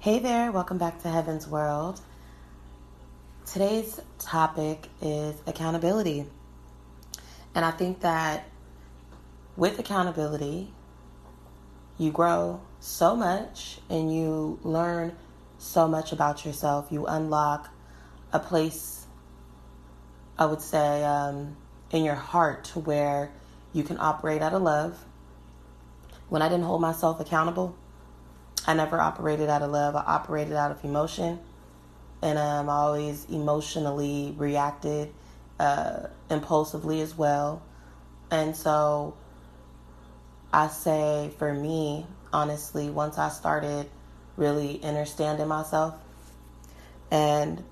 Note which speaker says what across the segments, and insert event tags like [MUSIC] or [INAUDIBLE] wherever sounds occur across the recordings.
Speaker 1: Hey there, welcome back to Heaven's World. Today's topic is accountability. And I think that with accountability, you grow so much and you learn so much about yourself. You unlock a place, I would say, um, in your heart where you can operate out of love. When I didn't hold myself accountable, I never operated out of love. I operated out of emotion, and um, I always emotionally reacted uh, impulsively as well. And so I say for me, honestly, once I started really understanding myself and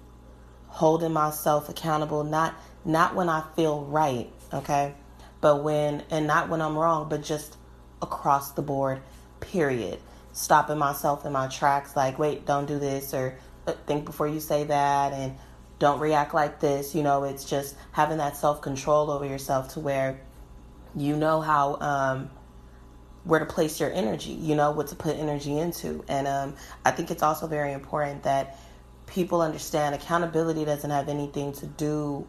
Speaker 1: holding myself accountable, not not when I feel right, okay, but when and not when I'm wrong, but just across the board, period stopping myself in my tracks like wait don't do this or uh, think before you say that and don't react like this you know it's just having that self-control over yourself to where you know how um, where to place your energy you know what to put energy into. And um, i think it's also very important that people understand accountability doesn't have anything to do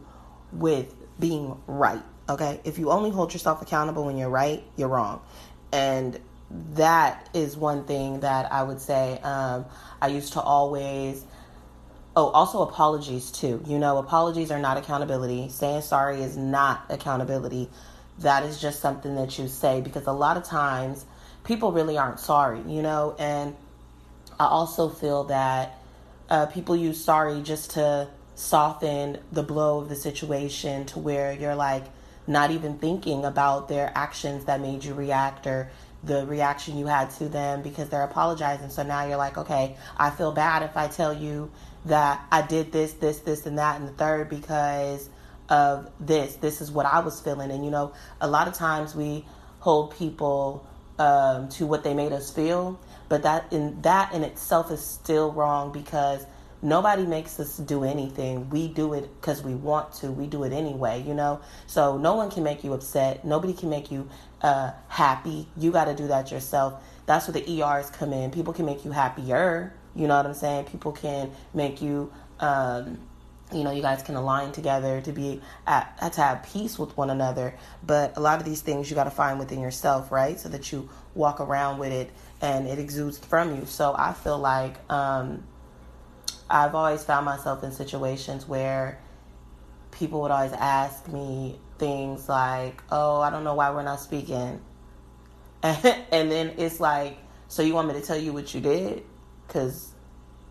Speaker 1: with being right okay? If you only hold yourself accountable when you're right you're wrong. And that is one thing that I would say um, I used to always. Oh, also apologies too. You know, apologies are not accountability. Saying sorry is not accountability. That is just something that you say because a lot of times people really aren't sorry, you know, and I also feel that uh, people use sorry just to soften the blow of the situation to where you're like not even thinking about their actions that made you react or the reaction you had to them because they're apologizing. So now you're like, okay, I feel bad if I tell you that I did this, this, this, and that, and the third because of this. This is what I was feeling. And you know, a lot of times we hold people um, to what they made us feel, but that in that in itself is still wrong because nobody makes us do anything. We do it because we want to. We do it anyway, you know? So no one can make you upset. Nobody can make you uh, happy. You got to do that yourself. That's where the ERs come in. People can make you happier. You know what I'm saying? People can make you, um, you know, you guys can align together to be at, to have peace with one another. But a lot of these things you got to find within yourself, right? So that you walk around with it and it exudes from you. So I feel like, um, I've always found myself in situations where people would always ask me things like, "Oh, I don't know why we're not speaking," [LAUGHS] and, then it's like, "So you want me to tell you what you did?" Because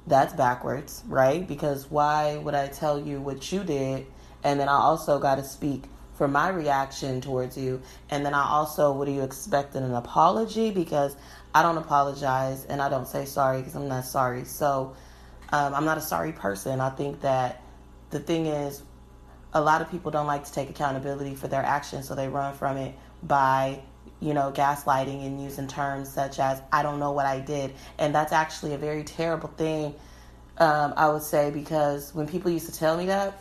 Speaker 1: that's backwards, right? Because why would I tell you what you did, and then I also got to speak for my reaction towards you, and then I also, what do you expect in an apology? Because I don't apologize and I don't say sorry because I'm not sorry. So um, I'm not a sorry person. I think that the thing is, a lot of people don't like to take accountability for their actions, so they run from it by, you know, gaslighting and using terms such as, I don't know what I did. And that's actually a very terrible thing, um, I would say, because when people used to tell me that,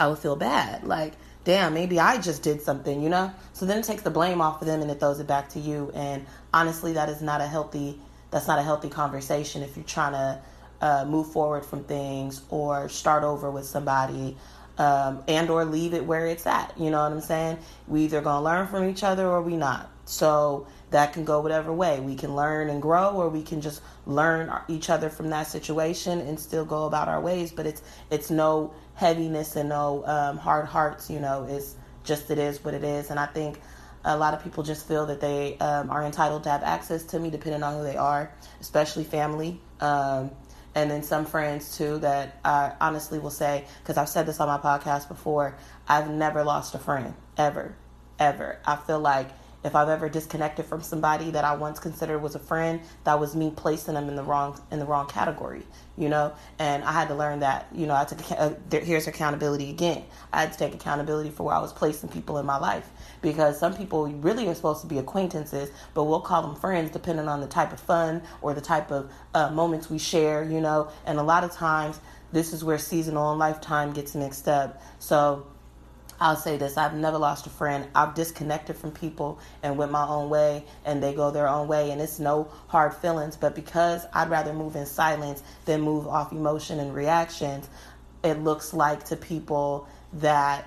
Speaker 1: I would feel bad. Like, damn, maybe I just did something, you know? So then it takes the blame off of them and it throws it back to you. And honestly, that is not a healthy, that's not a healthy conversation if you're trying to uh, move forward from things or start over with somebody um, and or leave it where it's at. You know what i'm saying? We either gonna learn from each other or we not. So that can go whatever way. We can learn and grow or we can just learn each other from that situation and still go about our ways. But it's it's no heaviness and no um, hard hearts you know. It's just it is what it is. And i think a lot of people just feel that they um, are entitled to have access to me depending on who they are especially family. Um, and then some friends too that I honestly will say because I've said this on my podcast before. I've never lost a friend ever, ever. I feel like if I've ever disconnected from somebody that I once considered was a friend, that was me placing them in the wrong in the wrong category, you know. And I had to learn that, you know. I took uh, here's accountability again. I had to take accountability for where I was placing people in my life because some people really are supposed to be acquaintances, but we'll call them friends depending on the type of fun or the type of uh, moments we share, you know. And a lot of times, this is where seasonal and lifetime gets mixed up. So I'll say this I've never lost a friend. I've disconnected from people and went my own way, and they go their own way, and it's no hard feelings. But because I'd rather move in silence than move off emotion and reactions, it looks like to people that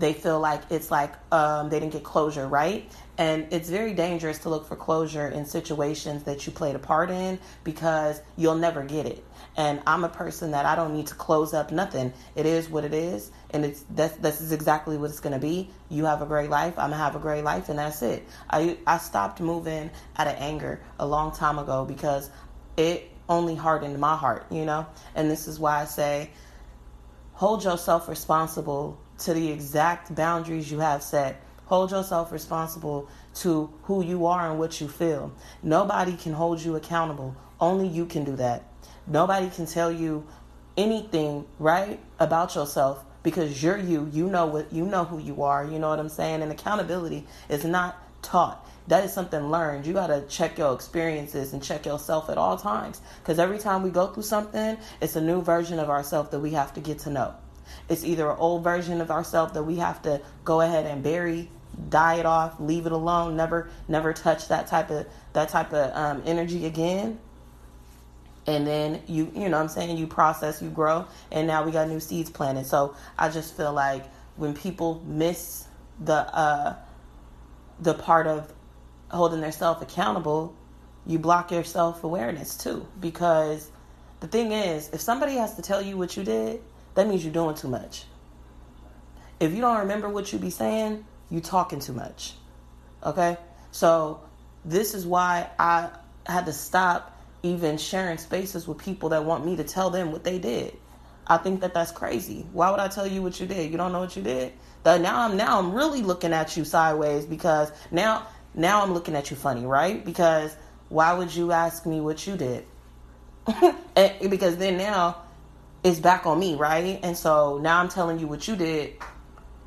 Speaker 1: they feel like it's like um, they didn't get closure, right? And it's very dangerous to look for closure in situations that you played a part in because you'll never get it. And I'm a person that I don't need to close up nothing. It is what it is, and it's that's this is exactly what it's gonna be. You have a great life. I'm gonna have a great life, and that's it. I I stopped moving out of anger a long time ago because it only hardened my heart, you know. And this is why I say, hold yourself responsible to the exact boundaries you have set. Hold yourself responsible to who you are and what you feel. Nobody can hold you accountable. Only you can do that. Nobody can tell you anything, right, about yourself because you're you. You know what you know who you are. You know what I'm saying? And accountability is not taught. That is something learned. You got to check your experiences and check yourself at all times because every time we go through something, it's a new version of ourselves that we have to get to know. It's either an old version of ourselves that we have to go ahead and bury, die it off, leave it alone, never never touch that type of that type of um, energy again. And then you you know I'm saying you process, you grow, and now we got new seeds planted. So I just feel like when people miss the uh, the part of holding themselves accountable, you block your self awareness too. Because the thing is, if somebody has to tell you what you did, that means you're doing too much. If you don't remember what you be saying, you talking too much. Okay? So this is why I had to stop even sharing spaces with people that want me to tell them what they did. I think that that's crazy. Why would I tell you what you did? You don't know what you did. Now I'm now I'm really looking at you sideways because now now I'm looking at you funny, right? Because why would you ask me what you did? [LAUGHS] because then now it's back on me, right? And so now I'm telling you what you did.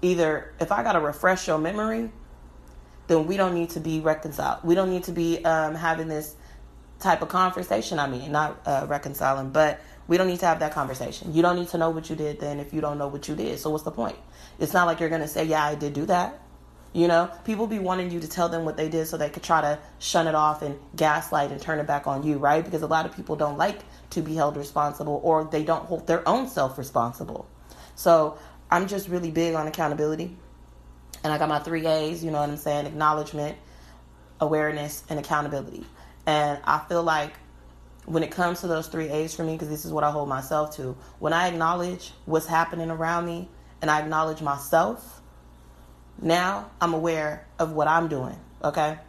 Speaker 1: Either if I got to refresh your memory, then we don't need to be reconciled. We don't need to be um, having this type of conversation. I mean, not uh, reconciling, but we don't need to have that conversation. You don't need to know what you did then if you don't know what you did. So what's the point? It's not like you're going to say, yeah, I did do that. You know, people be wanting you to tell them what they did so they could try to shun it off and gaslight and turn it back on you, right? Because a lot of people don't like to be held responsible or they don't hold their own self responsible. So I'm just really big on accountability. And I got my three A's, you know what I'm saying? Acknowledgement, awareness, and accountability. And I feel like when it comes to those three A's for me, because this is what I hold myself to, when I acknowledge what's happening around me and I acknowledge myself, now I'm aware of what I'm doing, okay?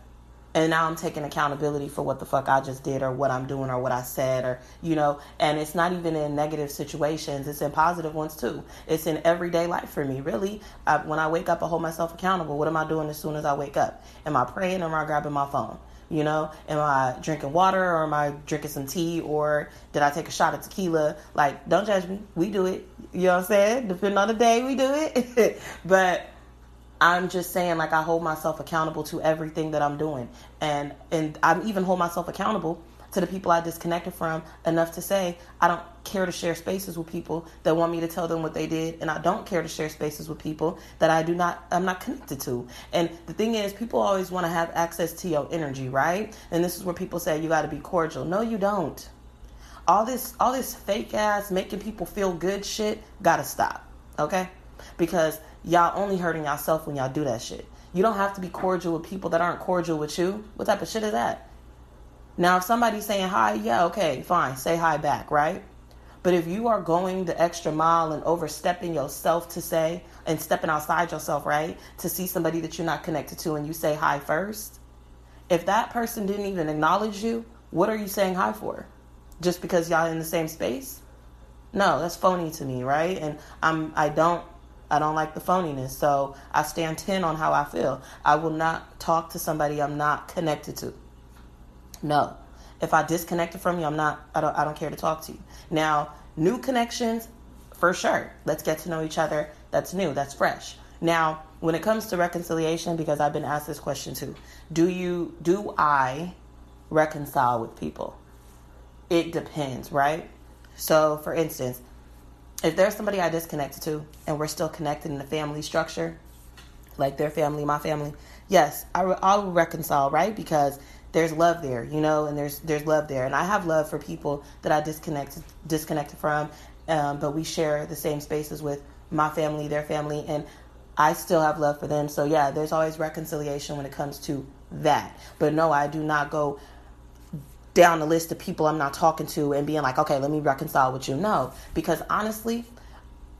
Speaker 1: And now I'm taking accountability for what the fuck I just did or what I'm doing or what I said or, you know, and it's not even in negative situations, it's in positive ones too. It's in everyday life for me, really. I, when I wake up, I hold myself accountable. What am I doing as soon as I wake up? Am I praying or am I grabbing my phone? You know, am I drinking water or am I drinking some tea or did I take a shot of tequila? Like, don't judge me. We do it. You know what I'm saying? Depending on the day, we do it. [LAUGHS] but I'm just saying like I hold myself accountable to everything that I'm doing. And and I even hold myself accountable to the people I disconnected from enough to say I don't care to share spaces with people that want me to tell them what they did and I don't care to share spaces with people that I do not I'm not connected to. And the thing is people always want to have access to your energy, right? And this is where people say you got to be cordial. No, you don't. All this all this fake ass making people feel good shit got to stop. Okay? Because y'all only hurting yourself when y'all do that shit. You don't have to be cordial with people that aren't cordial with you. What type of shit is that? Now, if somebody's saying hi, yeah, okay, fine, say hi back, right? But if you are going the extra mile and overstepping yourself to say and stepping outside yourself, right, to see somebody that you're not connected to and you say hi first, if that person didn't even acknowledge you, what are you saying hi for? Just because y'all in the same space? No, that's phony to me, right? And I'm I don't I don't like the phoniness. So I stand 10 on how I feel. I will not talk to somebody I'm not connected to. No. If I disconnected from you, I'm not I don't I don't care to talk to you. Now, new connections for sure. Let's get to know each other. That's new, that's fresh. Now, when it comes to reconciliation because I've been asked this question too. Do you do I reconcile with people? It depends, right? So, for instance, if there's somebody I disconnected to and we're still connected in the family structure, like their family, my family, yes, I, I'll reconcile, right? Because there's love there, you know, and there's there's love there, and I have love for people that I disconnected disconnected from, um, but we share the same spaces with my family, their family, and I still have love for them. So yeah, there's always reconciliation when it comes to that. But no, I do not go down the list of people I'm not talking to and being like, okay, let me reconcile with you. No, because honestly,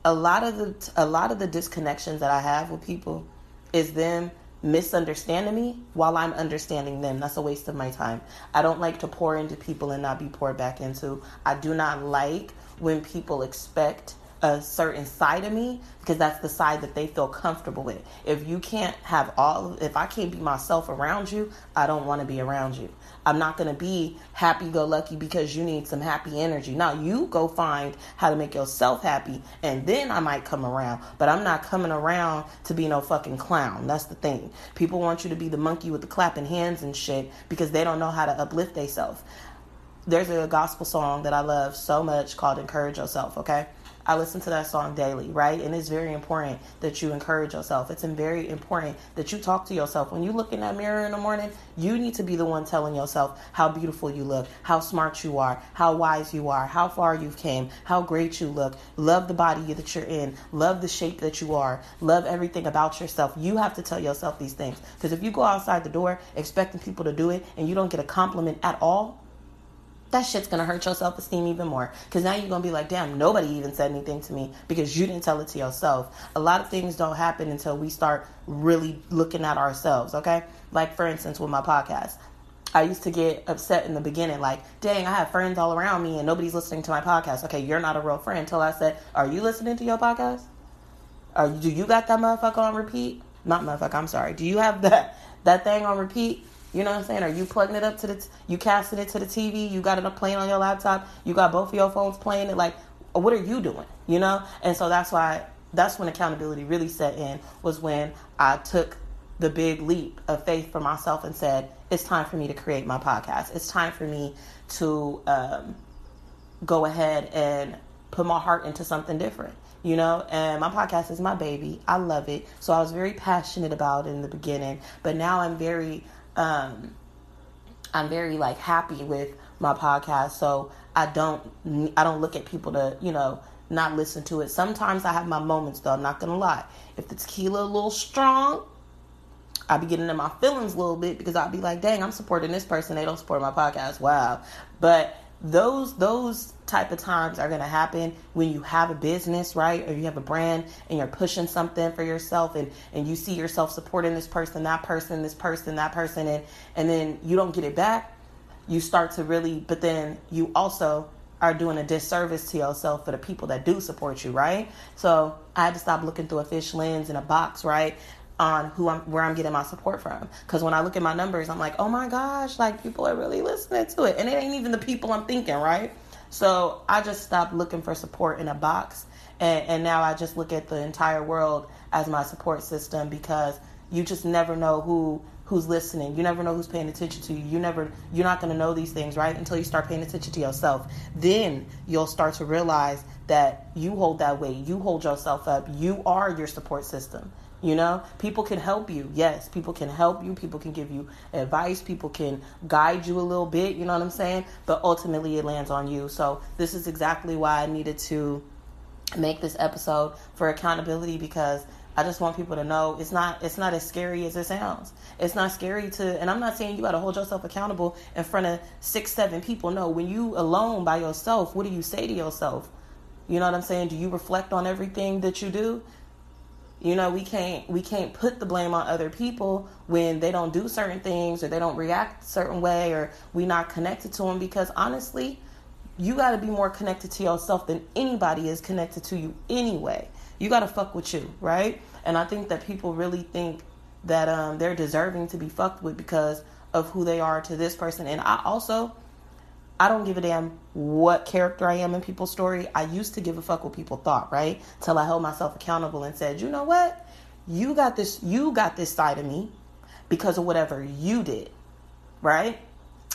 Speaker 1: a lot of the a lot of the disconnections that I have with people is them misunderstanding me while I'm understanding them. That's a waste of my time. I don't like to pour into people and not be poured back into. I do not like when people expect a certain side of me because that's the side that they feel comfortable with. If you can't have all, if I can't be myself around you, I don't want to be around you. I'm not going to be happy go lucky because you need some happy energy. Now, you go find how to make yourself happy and then I might come around. But I'm not coming around to be no fucking clown. That's the thing. People want you to be the monkey with the clapping hands and shit because they don't know how to uplift themselves. There's a gospel song that I love so much called Encourage Yourself, okay? I listen to that song daily, right? And it's very important that you encourage yourself. It's very important that you talk to yourself. When you look in that mirror in the morning, you need to be the one telling yourself how beautiful you look, how smart you are, how wise you are, how far you've came, how great you look. Love the body that you're in. Love the shape that you are. Love everything about yourself. You have to tell yourself these things. Because if you go outside the door expecting people to do it and you don't get a compliment at all, that shit's gonna hurt your self esteem even more. Because now you're gonna be like, damn, nobody even said anything to me because you didn't tell it to yourself. A lot of things don't happen until we start really looking at ourselves, okay? Like, for instance, with my podcast. I used to get upset in the beginning, like, dang, I have friends all around me and nobody's listening to my podcast. Okay, you're not a real friend. Until I said, Are you listening to your podcast? Or do you got that motherfucker on repeat? Not motherfucker, I'm sorry. Do you have that that thing on repeat? You know what I'm saying? Are you plugging it up to the, t- you casting it to the TV? You got it playing on your laptop? You got both of your phones playing it? Like, what are you doing? You know? And so that's why, that's when accountability really set in, was when I took the big leap of faith for myself and said, it's time for me to create my podcast. It's time for me to um, go ahead and put my heart into something different you know and my podcast is my baby i love it so i was very passionate about it in the beginning but now i'm very um, I'm very like happy with my podcast, so I don't I don't look at people to you know not listen to it. Sometimes I have my moments though. I'm not gonna lie. If the tequila a little strong, I'll be getting in my feelings a little bit because I'll be like, dang, I'm supporting this person. They don't support my podcast. Wow. But those those type of times are going to happen when you have a business right? Or you have a brand and you're pushing something for yourself and and you see yourself supporting this person that person this person that person and and then you don't get it back you start to really but then you also are doing a disservice to yourself for the people that do support you right? So i had to stop looking through a fish lens in a box right on who I'm where I'm getting my support from. Because when I look at my numbers, I'm like, oh my gosh, like people are really listening to it, and it ain't even the people I'm thinking, right? So I just stopped looking for support in a box, and, and now I just look at the entire world as my support system because you just never know who who's listening. You never know who's paying attention to you. You never you're not going to know these things, right? Until you start paying attention to yourself. Then you'll start to realize that you hold that weight. You hold yourself up. You are your support system. You know, people can help you. Yes, people can help you. People can give you advice. People can guide you a little bit. You know what I'm saying? But ultimately, it lands on you. So, this is exactly why I needed to make this episode for accountability because I just want people to know it's not it's not as scary as it sounds. It's not scary to and I'm not saying you got to hold yourself accountable in front of 6 7 people. No, when you alone by yourself, what do you say to yourself? You know what I'm saying? Do you reflect on everything that you do? You know, we can't we can't put the blame on other people when they don't do certain things or they don't react a certain way or we not connected to them because honestly, you got to be more connected to yourself than anybody is connected to you anyway. You got to fuck with you, right? And I think that people really think that um, they're deserving to be fucked with because of who they are to this person. And I also I don't give a damn what character I am in people's story. I used to give a fuck what people thought, right? Till I held myself accountable and said, you know what? You got this you got this side of me because of whatever you did. Right?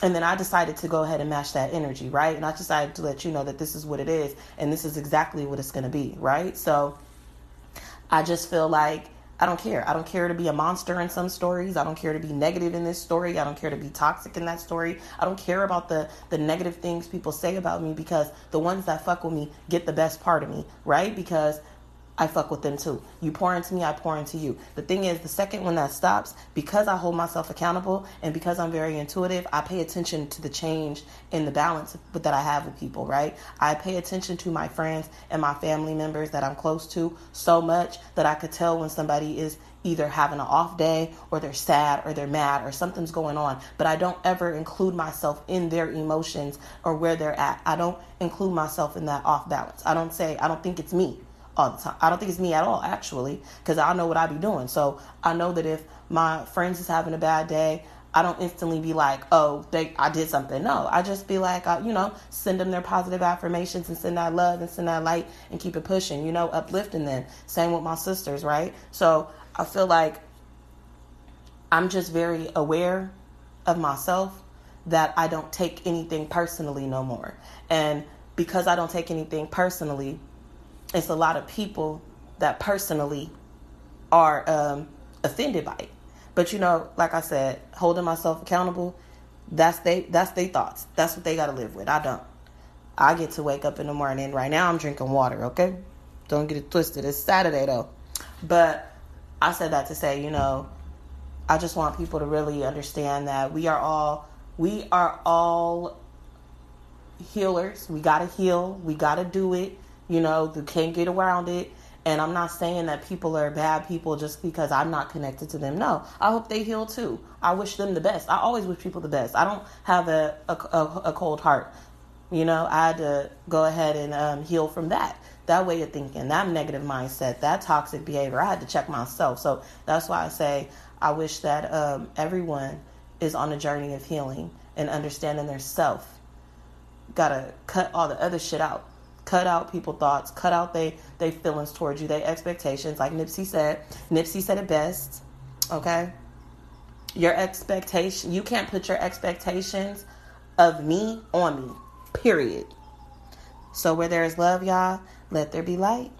Speaker 1: and then I decided to go ahead and match that energy, right? And I decided to let you know that this is what it is and this is exactly what it's going to be, right? So I just feel like I don't care. I don't care to be a monster in some stories. I don't care to be negative in this story. I don't care to be toxic in that story. I don't care about the the negative things people say about me because the ones that fuck with me get the best part of me, right? Because I fuck with them too. You pour into me, I pour into you. The thing is, the second when that stops, because I hold myself accountable and because I'm very intuitive, I pay attention to the change in the balance that I have with people, right? I pay attention to my friends and my family members that I'm close to so much that I could tell when somebody is either having an off day or they're sad or they're mad or something's going on. But I don't ever include myself in their emotions or where they're at. I don't include myself in that off balance. I don't say, I don't think it's me all the time. I don't think it's me at all, actually, because I know what I be doing. So I know that if my friends is having a bad day, I don't instantly be like, oh, they, I did something. No, I just be like, uh, you know, send them their positive affirmations and send that love and send that light and keep it pushing, you know, uplifting them. Same with my sisters, right? So I feel like I'm just very aware of myself that I don't take anything personally no more. And because I don't take anything personally, it's a lot of people that personally are um, offended by it. But you know, like I said, holding myself accountable, that's they that's their thoughts. That's what they gotta live with. I don't. I get to wake up in the morning. Right now I'm drinking water, okay? Don't get it twisted. It's Saturday though. But I said that to say, you know, I just want people to really understand that we are all we are all healers. We gotta heal. We gotta do it you know, you can't get around it. And I'm not saying that people are bad people just because I'm not connected to them. No, I hope they heal too. I wish them the best. I always wish people the best. I don't have a, a, a, a cold heart. You know, I had to go ahead and um, heal from that. That way of thinking, that negative mindset, that toxic behavior. I had to check myself. So that's why I say I wish that um, everyone is on a journey of healing and understanding their self. Gotta cut all the other shit out cut out people thoughts, cut out they they feelings towards you, they expectations. Like Nipsey said, Nipsey said it best. Okay, your expectation. You can't put your expectations of me on me. Period. So where there is love, y'all, let there be light.